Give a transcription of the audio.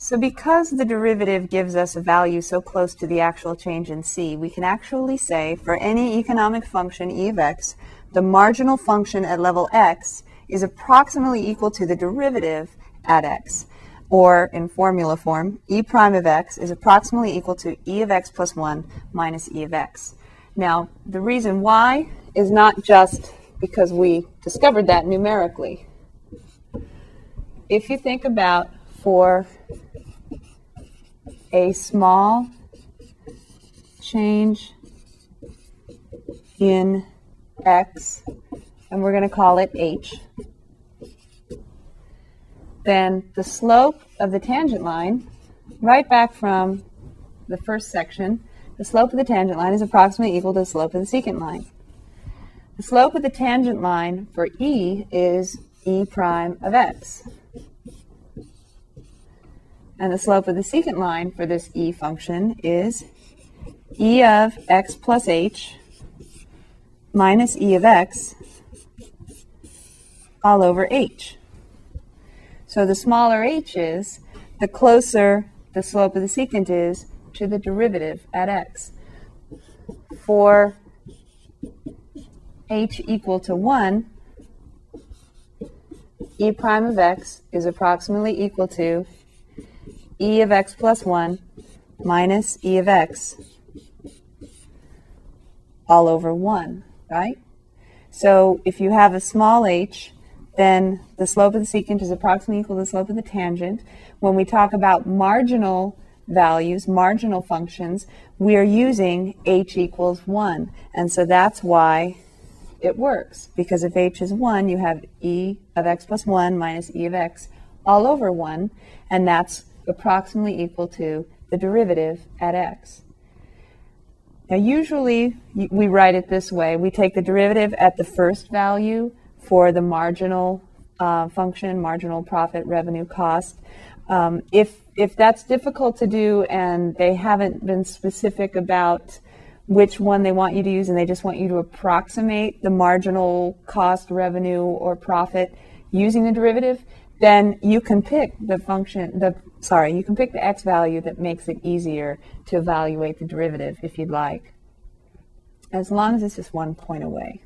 So because the derivative gives us a value so close to the actual change in c, we can actually say for any economic function e of x, the marginal function at level x is approximately equal to the derivative at x. Or in formula form, e prime of x is approximately equal to e of x plus 1 minus e of x. Now, the reason why is not just because we discovered that numerically. If you think about for a small change in x, and we're going to call it h, then the slope of the tangent line, right back from the first section, the slope of the tangent line is approximately equal to the slope of the secant line. The slope of the tangent line for E is E prime of x. And the slope of the secant line for this E function is E of x plus h minus E of x all over h. So the smaller h is, the closer the slope of the secant is to the derivative at x. For h equal to 1, e prime of x is approximately equal to e of x plus 1 minus e of x all over 1, right? So if you have a small h, then the slope of the secant is approximately equal to the slope of the tangent. When we talk about marginal values, marginal functions, we are using h equals 1. And so that's why it works because if h is 1, you have e of x plus 1 minus e of x all over 1, and that's approximately equal to the derivative at x. Now, usually we write it this way. We take the derivative at the first value for the marginal uh, function, marginal profit, revenue, cost. Um, if, if that's difficult to do and they haven't been specific about which one they want you to use and they just want you to approximate the marginal cost, revenue, or profit using the derivative, then you can pick the function, the sorry, you can pick the x value that makes it easier to evaluate the derivative if you'd like, as long as it's just one point away.